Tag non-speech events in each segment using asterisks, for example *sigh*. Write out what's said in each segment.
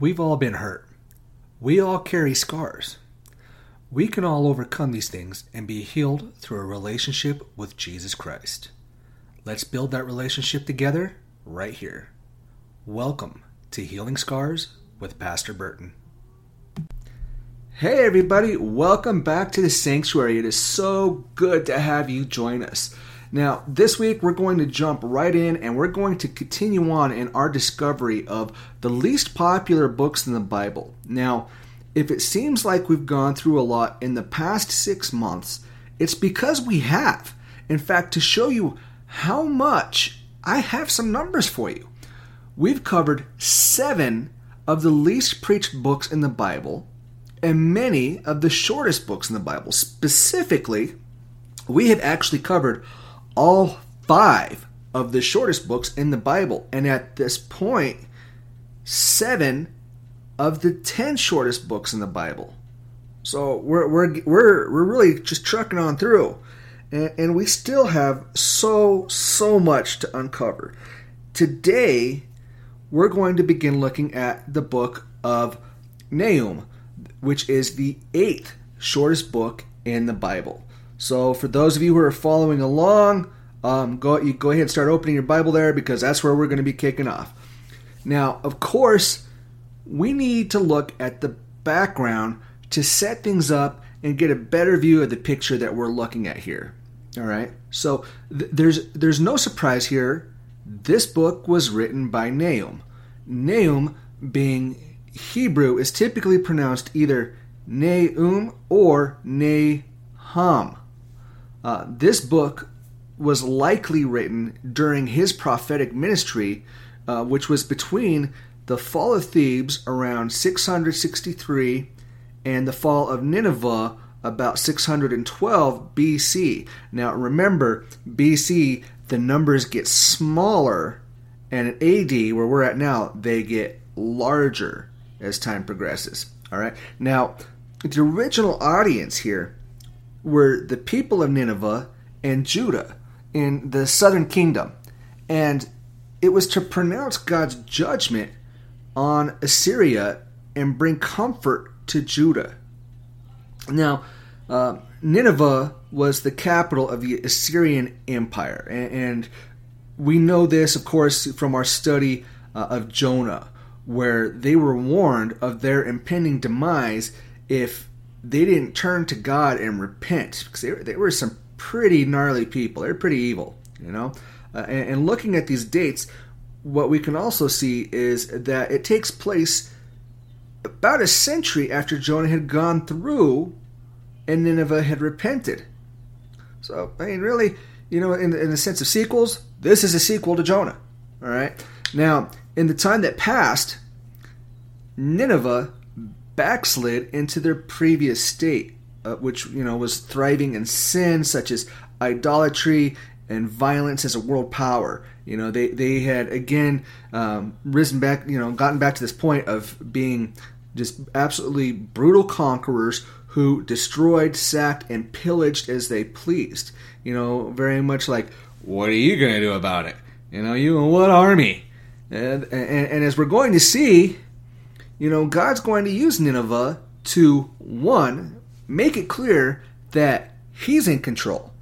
We've all been hurt. We all carry scars. We can all overcome these things and be healed through a relationship with Jesus Christ. Let's build that relationship together right here. Welcome to Healing Scars with Pastor Burton. Hey, everybody, welcome back to the sanctuary. It is so good to have you join us. Now, this week we're going to jump right in and we're going to continue on in our discovery of the least popular books in the Bible. Now, if it seems like we've gone through a lot in the past six months, it's because we have. In fact, to show you how much, I have some numbers for you. We've covered seven of the least preached books in the Bible and many of the shortest books in the Bible. Specifically, we have actually covered all five of the shortest books in the Bible. And at this point, seven of the ten shortest books in the Bible. So we're, we're, we're, we're really just trucking on through. And, and we still have so, so much to uncover. Today, we're going to begin looking at the book of Nahum, which is the eighth shortest book in the Bible. So, for those of you who are following along, um, go you go ahead and start opening your Bible there because that's where we're going to be kicking off. Now, of course, we need to look at the background to set things up and get a better view of the picture that we're looking at here. All right. So th- there's there's no surprise here. This book was written by Nahum. Nahum, being Hebrew, is typically pronounced either Nahum or Nahum. Uh, this book was likely written during his prophetic ministry, uh, which was between the fall of Thebes around 663 and the fall of Nineveh about 612 BC. Now remember, BC, the numbers get smaller, and at AD, where we're at now, they get larger as time progresses. All right. Now, the original audience here were the people of Nineveh and Judah in the southern kingdom. And it was to pronounce God's judgment on Assyria and bring comfort to Judah. Now, uh, Nineveh was the capital of the Assyrian Empire. And, and we know this, of course, from our study uh, of Jonah, where they were warned of their impending demise if they didn't turn to God and repent. Because they, they were some pretty gnarly people. They're pretty evil, you know. Uh, and, and, looking at these dates, what we can also see is that it takes place about a century after Jonah had gone through and Nineveh had repented. So, I mean, really, you know, in, in the sense of sequels, this is a sequel to Jonah. All right. Now, in the time that passed, Nineveh backslid into their previous state uh, which you know was thriving in sin such as idolatry and violence as a world power. You know, they they had again um, risen back. You know, gotten back to this point of being just absolutely brutal conquerors who destroyed, sacked, and pillaged as they pleased. You know, very much like, what are you going to do about it? You know, you and what army? And, and, and as we're going to see, you know, God's going to use Nineveh to one make it clear that he's in control.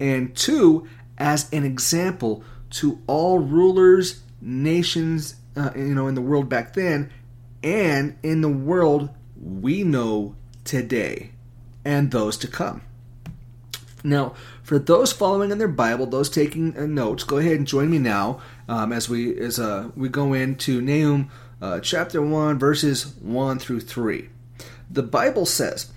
And two, as an example to all rulers, nations, uh, you know, in the world back then, and in the world we know today, and those to come. Now, for those following in their Bible, those taking uh, notes, go ahead and join me now um, as we as uh, we go into Nahum uh, chapter one, verses one through three. The Bible says,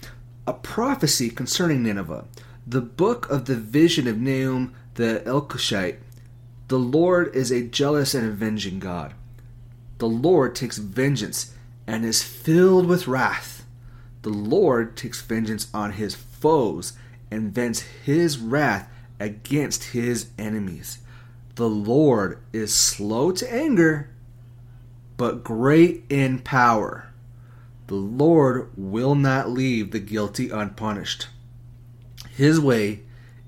a prophecy concerning Nineveh, the book of the vision of Nahum the Elkoshite. The Lord is a jealous and avenging God. The Lord takes vengeance and is filled with wrath. The Lord takes vengeance on his foes and vents his wrath against his enemies. The Lord is slow to anger, but great in power. The Lord will not leave the guilty unpunished. His way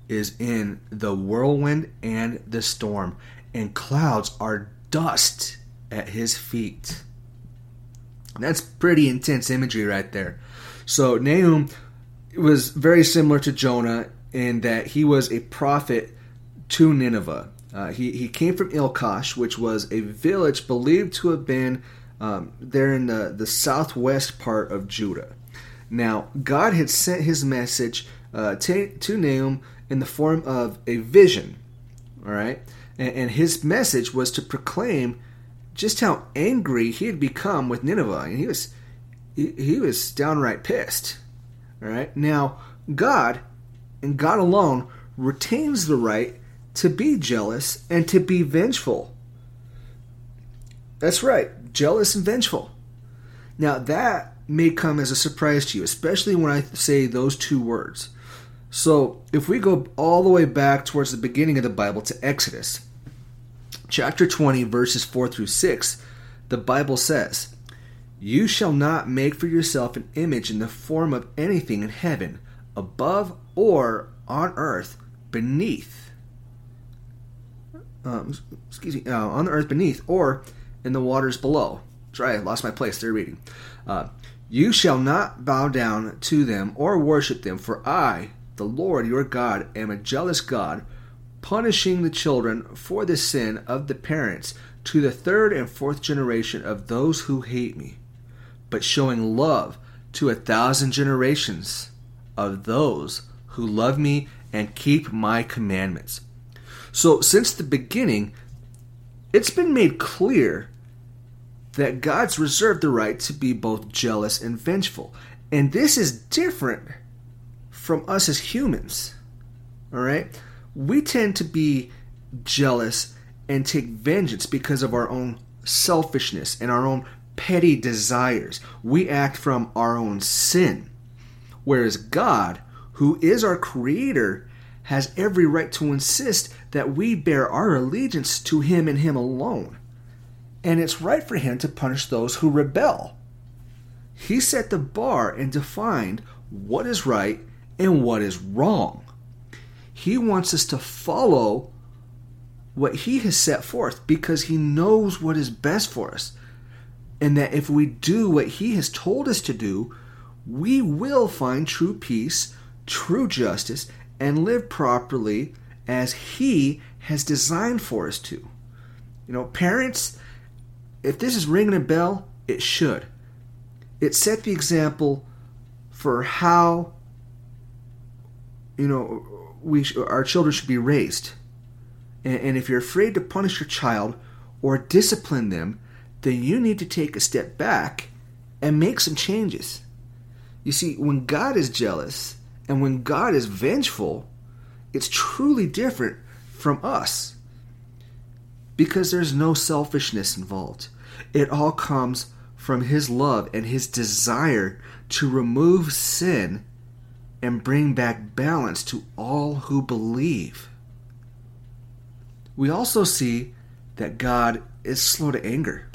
is in the whirlwind and the storm, and clouds are dust at his feet. That's pretty intense imagery right there. So Nahum was very similar to Jonah in that he was a prophet to Nineveh. Uh, he, he came from Elkosh, which was a village believed to have been um, there in the, the southwest part of Judah. Now, God had sent his message uh, to, to Nahum in the form of a vision, all right? And, and his message was to proclaim just how angry he had become with Nineveh. And he was, he, he was downright pissed, all right? Now, God, and God alone, retains the right to be jealous and to be vengeful. That's right, jealous and vengeful. Now, that may come as a surprise to you, especially when I say those two words. So, if we go all the way back towards the beginning of the Bible to Exodus, chapter 20, verses 4 through 6, the Bible says, You shall not make for yourself an image in the form of anything in heaven, above, or on earth, beneath. Um, excuse me, uh, on the earth beneath, or in the waters below. Sorry, I lost my place. They're reading. Uh, you shall not bow down to them or worship them, for I, the Lord your God, am a jealous God, punishing the children for the sin of the parents to the third and fourth generation of those who hate me, but showing love to a thousand generations of those who love me and keep my commandments. So, since the beginning, it's been made clear that God's reserved the right to be both jealous and vengeful. And this is different from us as humans. All right? We tend to be jealous and take vengeance because of our own selfishness and our own petty desires. We act from our own sin. Whereas God, who is our creator, has every right to insist that we bear our allegiance to Him and Him alone and it's right for him to punish those who rebel. He set the bar and defined what is right and what is wrong. He wants us to follow what he has set forth because he knows what is best for us. And that if we do what he has told us to do, we will find true peace, true justice, and live properly as he has designed for us to. You know, parents, if this is ringing a bell, it should. It set the example for how you know we our children should be raised. And, and if you're afraid to punish your child or discipline them, then you need to take a step back and make some changes. You see, when God is jealous and when God is vengeful, it's truly different from us because there's no selfishness involved. It all comes from His love and His desire to remove sin and bring back balance to all who believe. We also see that God is slow to anger.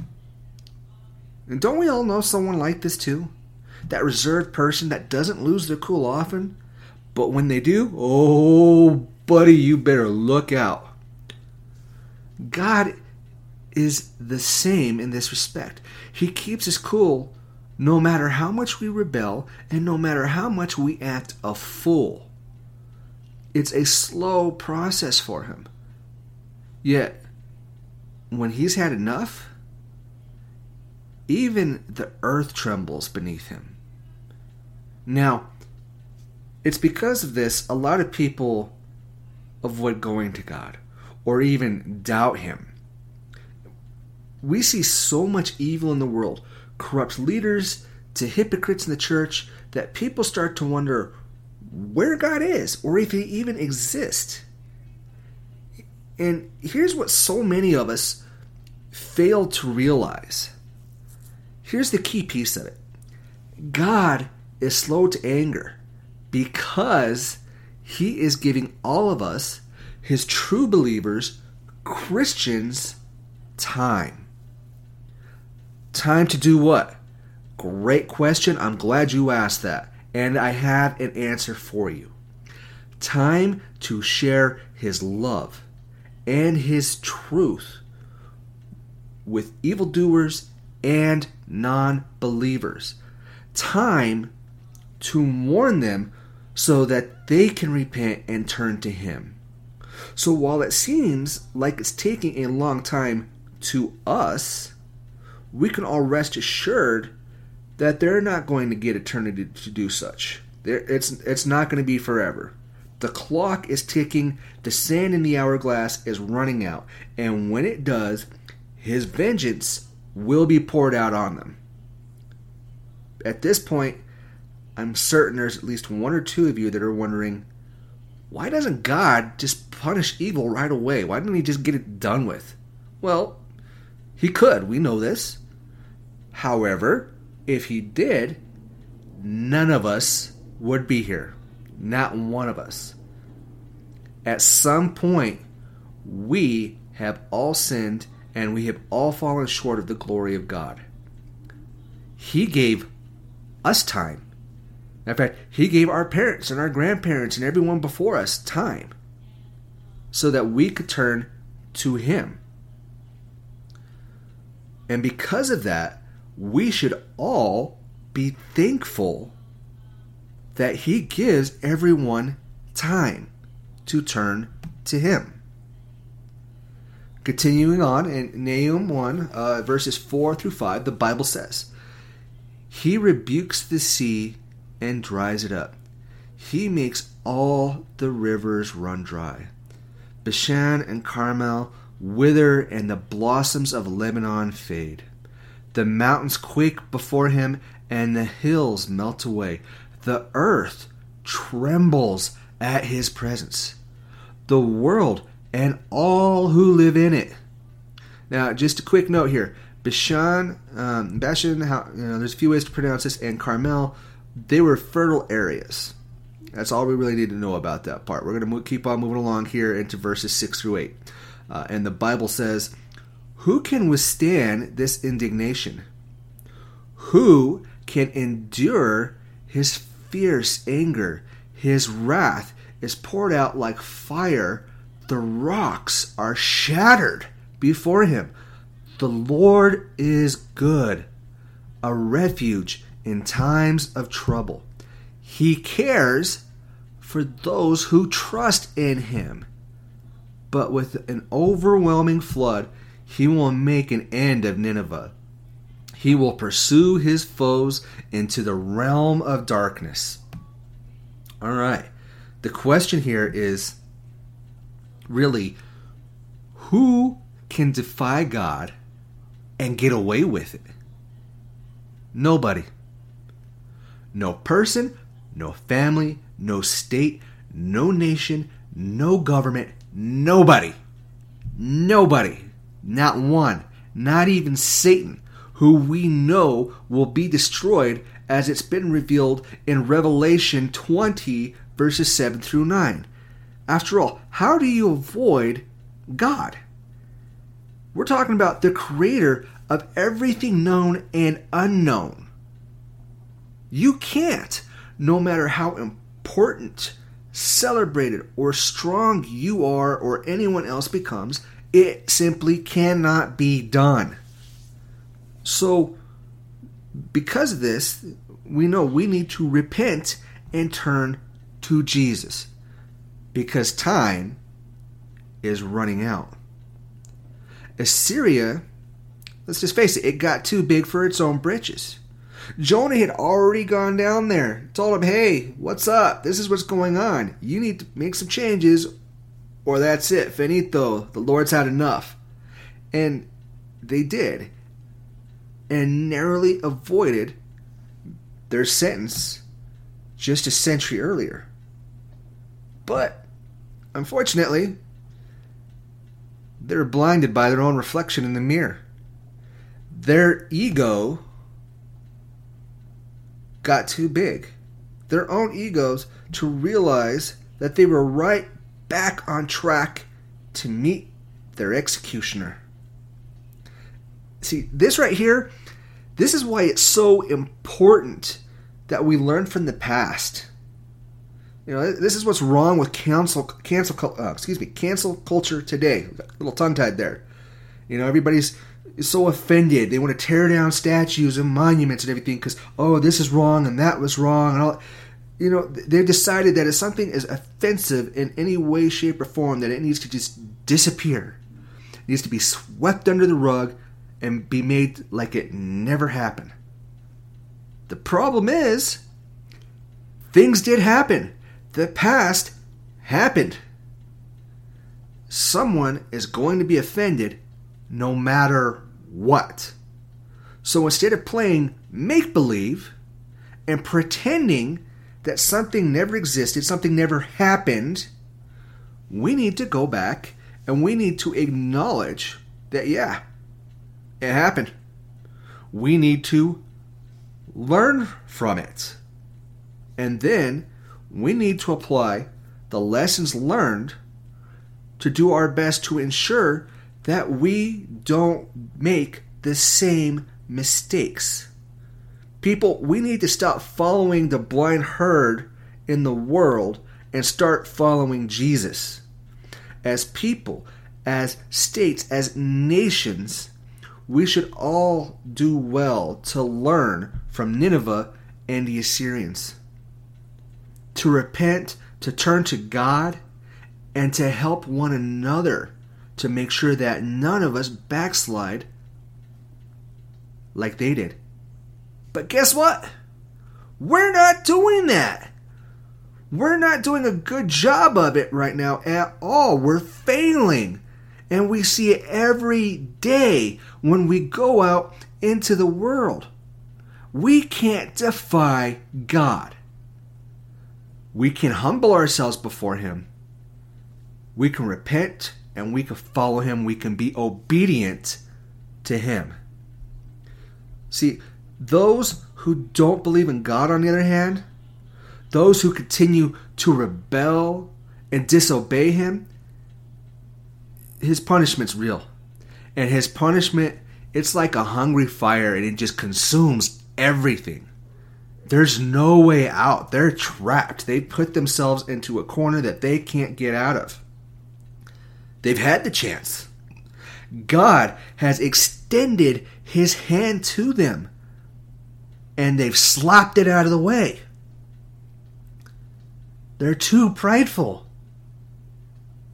And don't we all know someone like this too? That reserved person that doesn't lose their cool often, but when they do, oh, buddy, you better look out. God is the same in this respect. He keeps us cool no matter how much we rebel and no matter how much we act a fool. It's a slow process for him. Yet, when he's had enough, even the earth trembles beneath him. Now, it's because of this a lot of people avoid going to God or even doubt Him. We see so much evil in the world, corrupt leaders to hypocrites in the church, that people start to wonder where God is or if He even exists. And here's what so many of us fail to realize. Here's the key piece of it God is slow to anger because He is giving all of us his true believers, Christians, time. Time to do what? Great question. I'm glad you asked that. And I have an answer for you. Time to share his love and his truth with evildoers and non believers. Time to warn them so that they can repent and turn to Him. So while it seems like it's taking a long time to us, we can all rest assured that they're not going to get eternity to do such. It's, it's not going to be forever. The clock is ticking, the sand in the hourglass is running out, and when it does, his vengeance will be poured out on them. At this point, I'm certain there's at least one or two of you that are wondering why doesn't God just punish evil right away? Why didn't he just get it done with? Well, he could, we know this. However, if he did, none of us would be here. Not one of us. At some point, we have all sinned and we have all fallen short of the glory of God. He gave us time. In fact, He gave our parents and our grandparents and everyone before us time so that we could turn to Him. And because of that, we should all be thankful that He gives everyone time to turn to Him. Continuing on in Nahum 1, uh, verses 4 through 5, the Bible says, He rebukes the sea and dries it up. He makes all the rivers run dry. Bashan and Carmel wither, and the blossoms of Lebanon fade. The mountains quake before him, and the hills melt away. The earth trembles at his presence. The world and all who live in it. Now, just a quick note here: Bashan, um, Bashan, how, you know, there's a few ways to pronounce this, and Carmel, they were fertile areas. That's all we really need to know about that part. We're going to keep on moving along here into verses six through eight, uh, and the Bible says, "Who can withstand this indignation? Who can endure his fierce anger? His wrath is poured out like fire." the rocks are shattered before him. The Lord is good, a refuge in times of trouble. He cares for those who trust in him. But with an overwhelming flood, he will make an end of Nineveh. He will pursue his foes into the realm of darkness. All right. The question here is really, who can defy God and get away with it? Nobody. No person, no family, no state, no nation, no government, nobody. Nobody. Not one. Not even Satan, who we know will be destroyed as it's been revealed in Revelation 20, verses 7 through 9. After all, how do you avoid God? We're talking about the creator of everything known and unknown. You can't, no matter how important, celebrated, or strong you are or anyone else becomes, it simply cannot be done. So, because of this, we know we need to repent and turn to Jesus because time is running out. Assyria, let's just face it, it got too big for its own britches. Jonah had already gone down there, told him, hey, what's up? This is what's going on. You need to make some changes, or that's it. Finito. The Lord's had enough. And they did, and narrowly avoided their sentence just a century earlier. But Unfortunately, they're blinded by their own reflection in the mirror. Their ego got too big. Their own egos to realize that they were right back on track to meet their executioner. See, this right here, this is why it's so important that we learn from the past. You know, this is what's wrong with cancel cancel uh, excuse me cancel culture today. A little tongue tied there. You know, everybody's so offended. They want to tear down statues and monuments and everything because oh, this is wrong and that was wrong and all. You know, they've decided that if something is offensive in any way, shape, or form, that it needs to just disappear. It needs to be swept under the rug and be made like it never happened. The problem is, things did happen. The past happened. Someone is going to be offended no matter what. So instead of playing make believe and pretending that something never existed, something never happened, we need to go back and we need to acknowledge that, yeah, it happened. We need to learn from it. And then we need to apply the lessons learned to do our best to ensure that we don't make the same mistakes. People, we need to stop following the blind herd in the world and start following Jesus. As people, as states, as nations, we should all do well to learn from Nineveh and the Assyrians. To repent, to turn to God, and to help one another to make sure that none of us backslide like they did. But guess what? We're not doing that. We're not doing a good job of it right now at all. We're failing. And we see it every day when we go out into the world. We can't defy God. We can humble ourselves before Him. We can repent and we can follow Him. We can be obedient to Him. See, those who don't believe in God, on the other hand, those who continue to rebel and disobey Him, his punishment's real. And his punishment, it's like a hungry fire and it just consumes everything. There's no way out. They're trapped. They put themselves into a corner that they can't get out of. They've had the chance. God has extended his hand to them and they've slapped it out of the way. They're too prideful.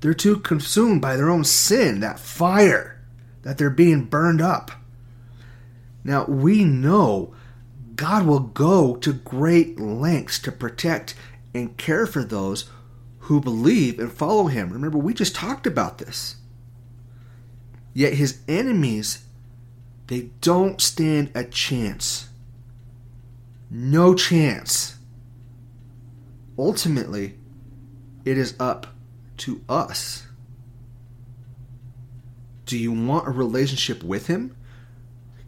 They're too consumed by their own sin, that fire, that they're being burned up. Now, we know God will go to great lengths to protect and care for those who believe and follow Him. Remember, we just talked about this. Yet His enemies, they don't stand a chance. No chance. Ultimately, it is up to us. Do you want a relationship with Him?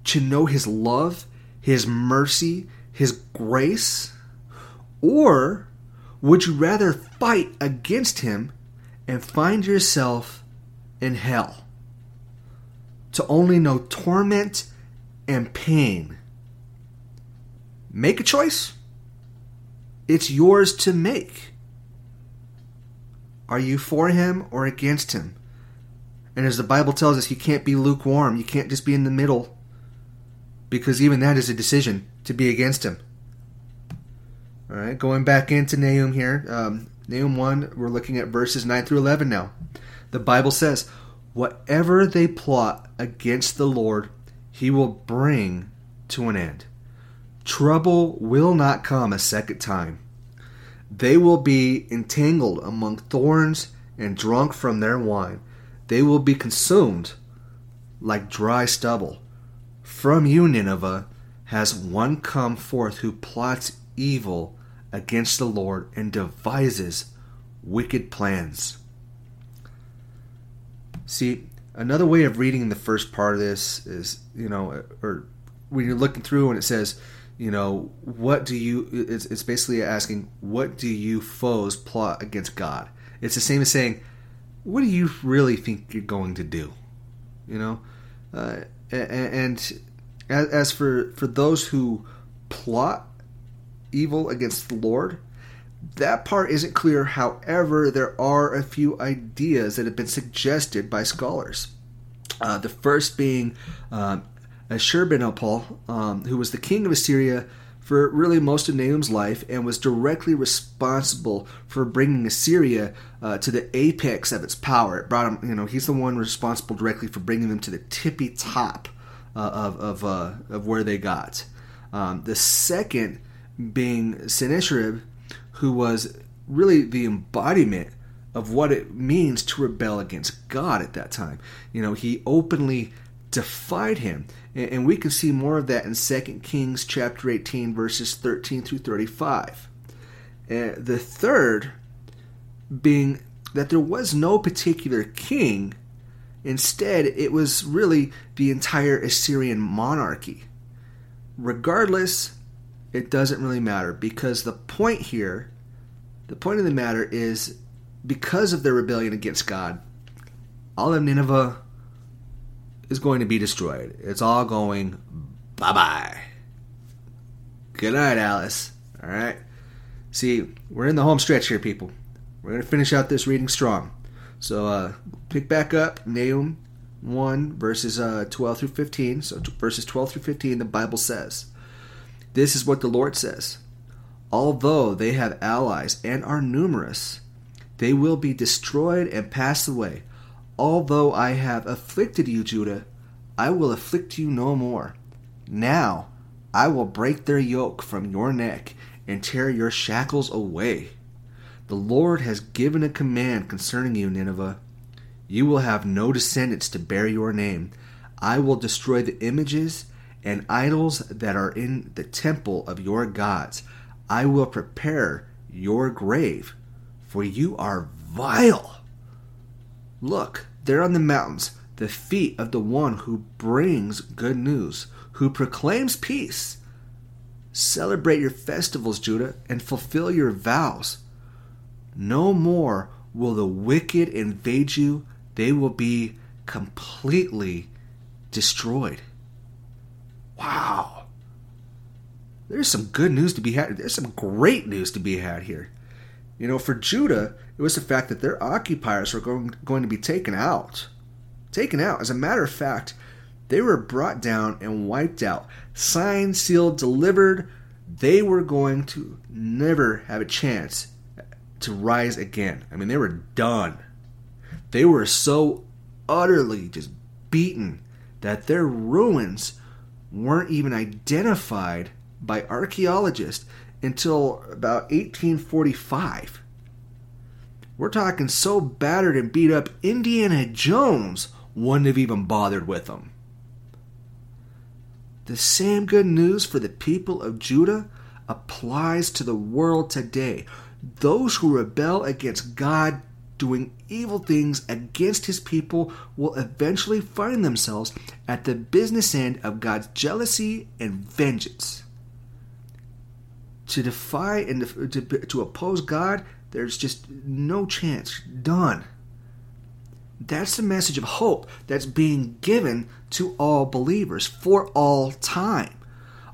To know His love, His mercy, His grace? Or would you rather fight against Him and find yourself in hell? To only know torment and pain. Make a choice. It's yours to make. Are you for him or against him? And as the Bible tells us, you can't be lukewarm. You can't just be in the middle. Because even that is a decision to be against him. All right, going back into Nahum here. Um, Nahum 1, we're looking at verses 9 through 11 now. The Bible says, Whatever they plot against the Lord, he will bring to an end. Trouble will not come a second time. They will be entangled among thorns and drunk from their wine. They will be consumed like dry stubble. From you, Nineveh, has one come forth who plots evil against the Lord and devises wicked plans. See, another way of reading the first part of this is, you know, or when you're looking through and it says, you know, what do you? It's, it's basically asking, what do you foes plot against God? It's the same as saying, what do you really think you're going to do? You know, uh, and, as, as for for those who plot evil against the Lord, that part isn't clear. However, there are a few ideas that have been suggested by scholars. Uh, the first being um, Ashurbanipal, um, who was the king of Assyria for really most of Nahum's life and was directly responsible for bringing Assyria uh, to the apex of its power. It brought him, you know, he's the one responsible directly for bringing them to the tippy top uh, of of, uh, of where they got. Um, the second being Sennacherib, who was really the embodiment of what it means to rebel against God at that time. You know, he openly defied him. And we can see more of that in 2 Kings chapter 18 verses 13 through 35. Uh, the third being that there was no particular king. Instead, it was really the entire Assyrian monarchy. Regardless, it doesn't really matter because the point here, the point of the matter is because of their rebellion against God, all of Nineveh is going to be destroyed. It's all going bye bye. Good night, Alice. All right. See, we're in the home stretch here, people. We're going to finish out this reading strong. So, uh, pick back up Nahum 1, verses uh, 12 through 15. So, t- verses 12 through 15, the Bible says, This is what the Lord says. Although they have allies and are numerous, they will be destroyed and pass away. Although I have afflicted you, Judah, I will afflict you no more. Now I will break their yoke from your neck and tear your shackles away. The Lord has given a command concerning you, Nineveh. You will have no descendants to bear your name. I will destroy the images and idols that are in the temple of your gods. I will prepare your grave, for you are vile. Look, there on the mountains, the feet of the one who brings good news, who proclaims peace. Celebrate your festivals, Judah, and fulfill your vows. No more will the wicked invade you, they will be completely destroyed. Wow. There's some good news to be had. There's some great news to be had here. You know, for Judah, it was the fact that their occupiers were going, going to be taken out. Taken out. As a matter of fact, they were brought down and wiped out. Signed, sealed, delivered. They were going to never have a chance to rise again. I mean, they were done. They were so utterly just beaten that their ruins weren't even identified by archaeologists until about 1845. We're talking so battered and beat up, Indiana Jones wouldn't have even bothered with them. The same good news for the people of Judah applies to the world today. Those who rebel against God, doing evil things against his people, will eventually find themselves at the business end of God's jealousy and vengeance to defy and to, to oppose God, there's just no chance. Done. That's the message of hope that's being given to all believers for all time.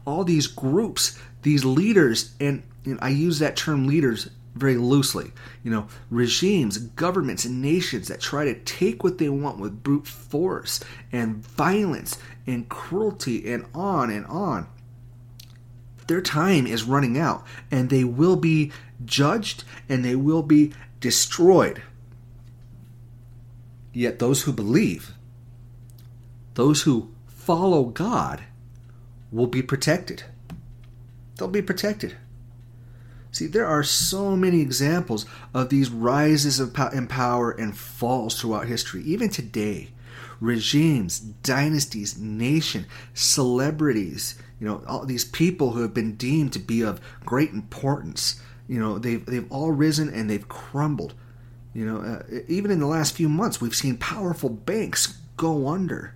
All these groups, these leaders, and know, I use that term leaders very loosely. You know, regimes, governments, and nations that try to take what they want with brute force and violence and cruelty and on and on their time is running out and they will be judged and they will be destroyed. Yet those who believe, those who follow God, will be protected. They'll be protected. See, there are so many examples of these rises of in power and falls throughout history, even today. Regimes, dynasties, nation, celebrities, you know, all these people who have been deemed to be of great importance, you know, they've they've all risen and they've crumbled. You know, uh, even in the last few months, we've seen powerful banks go under.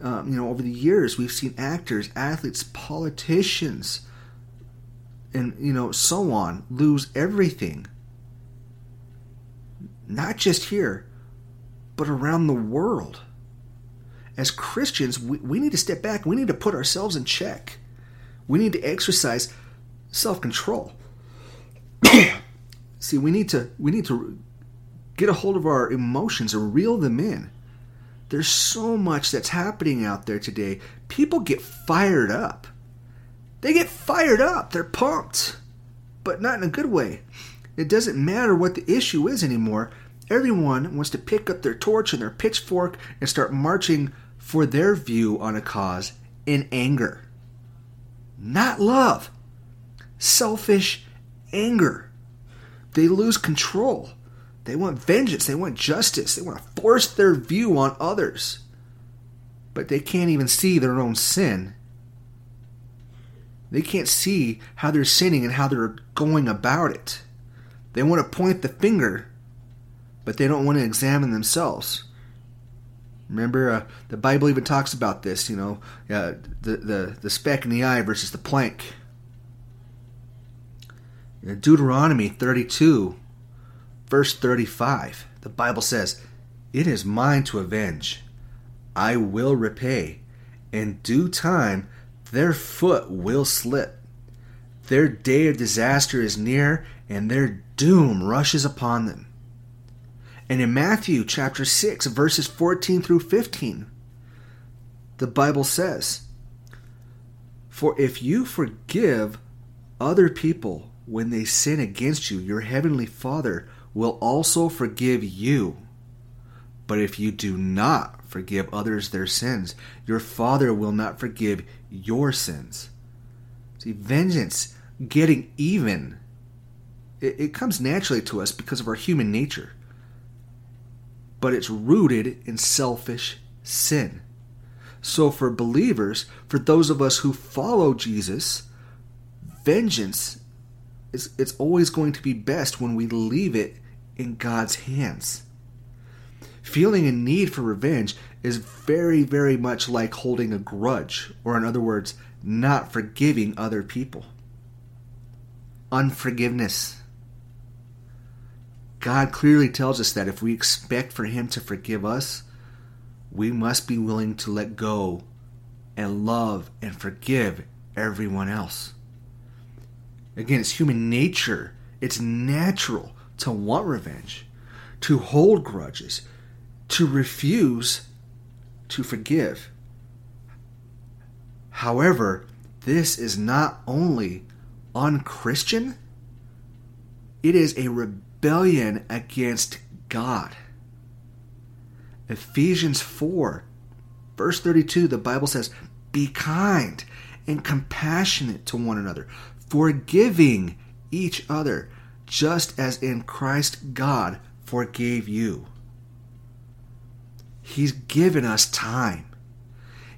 Um, you know, over the years, we've seen actors, athletes, politicians, and you know, so on lose everything. Not just here, but around the world as Christians, we, we need to step back. We need to put ourselves in check. We need to exercise self control. *clears throat* See, we need to we need to get a hold of our emotions and reel them in. There's so much that's happening out there today. People get fired up. They get fired up. They're pumped, but not in a good way. It doesn't matter what the issue is anymore. Everyone wants to pick up their torch and their pitchfork and start marching for their view on a cause in anger. Not love. Selfish anger. They lose control. They want vengeance. They want justice. They want to force their view on others. But they can't even see their own sin. They can't see how they're sinning and how they're going about it. They want to point the finger, but they don't want to examine themselves. Remember, uh, the Bible even talks about this. You know, uh, the the the speck in the eye versus the plank. In Deuteronomy thirty-two, verse thirty-five, the Bible says, "It is mine to avenge; I will repay. In due time, their foot will slip. Their day of disaster is near, and their doom rushes upon them." And in Matthew chapter 6, verses 14 through 15, the Bible says, For if you forgive other people when they sin against you, your heavenly Father will also forgive you. But if you do not forgive others their sins, your Father will not forgive your sins. See, vengeance, getting even, it, it comes naturally to us because of our human nature but it's rooted in selfish sin. So, for believers, for those of us who follow Jesus, vengeance is it's always going to be best when we leave it in God's hands. Feeling a need for revenge is very, very much like holding a grudge, or in other words, not forgiving other people. Unforgiveness God clearly tells us that if we expect for Him to forgive us, we must be willing to let go and love and forgive everyone else. Again, it's human nature, it's natural to want revenge, to hold grudges, to refuse to forgive. However, this is not only unchristian, it is a rebellion against God. Ephesians 4, verse 32, the Bible says, Be kind and compassionate to one another, forgiving each other, just as in Christ God forgave you. He's given us time.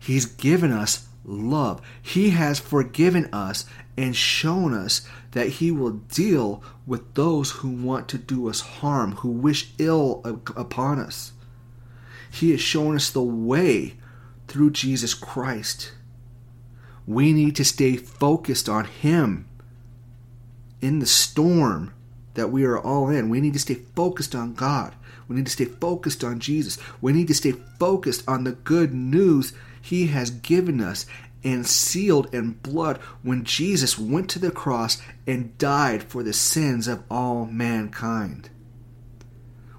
He's given us love. He has forgiven us and shown us that He will deal with those who want to do us harm, who wish ill upon us. He has shown us the way through Jesus Christ. We need to stay focused on Him in the storm that we are all in. We need to stay focused on God. We need to stay focused on Jesus. We need to stay focused on the good news He has given us and sealed in blood when Jesus went to the cross and died for the sins of all mankind.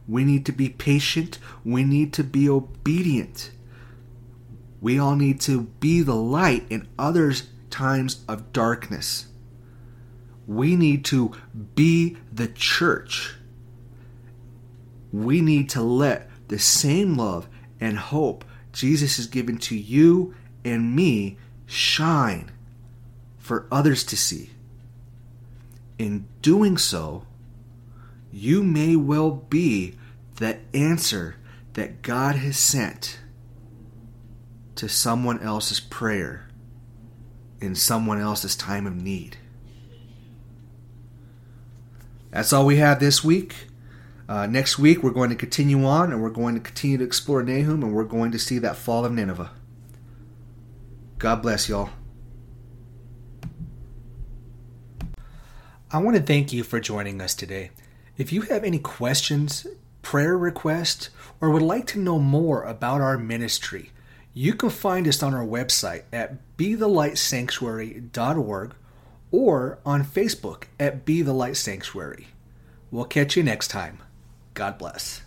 We need to be patient. We need to be obedient. We all need to be the light in others' times of darkness. We need to be the church. We need to let the same love and hope Jesus has given to you and me shine for others to see. In doing so, you may well be the answer that God has sent to someone else's prayer in someone else's time of need. That's all we have this week. Uh, next week, we're going to continue on and we're going to continue to explore Nahum and we're going to see that fall of Nineveh. God bless y'all. I want to thank you for joining us today. If you have any questions, prayer requests, or would like to know more about our ministry, you can find us on our website at bethelightsanctuary.org or on Facebook at Be the Light Sanctuary. We'll catch you next time. God bless.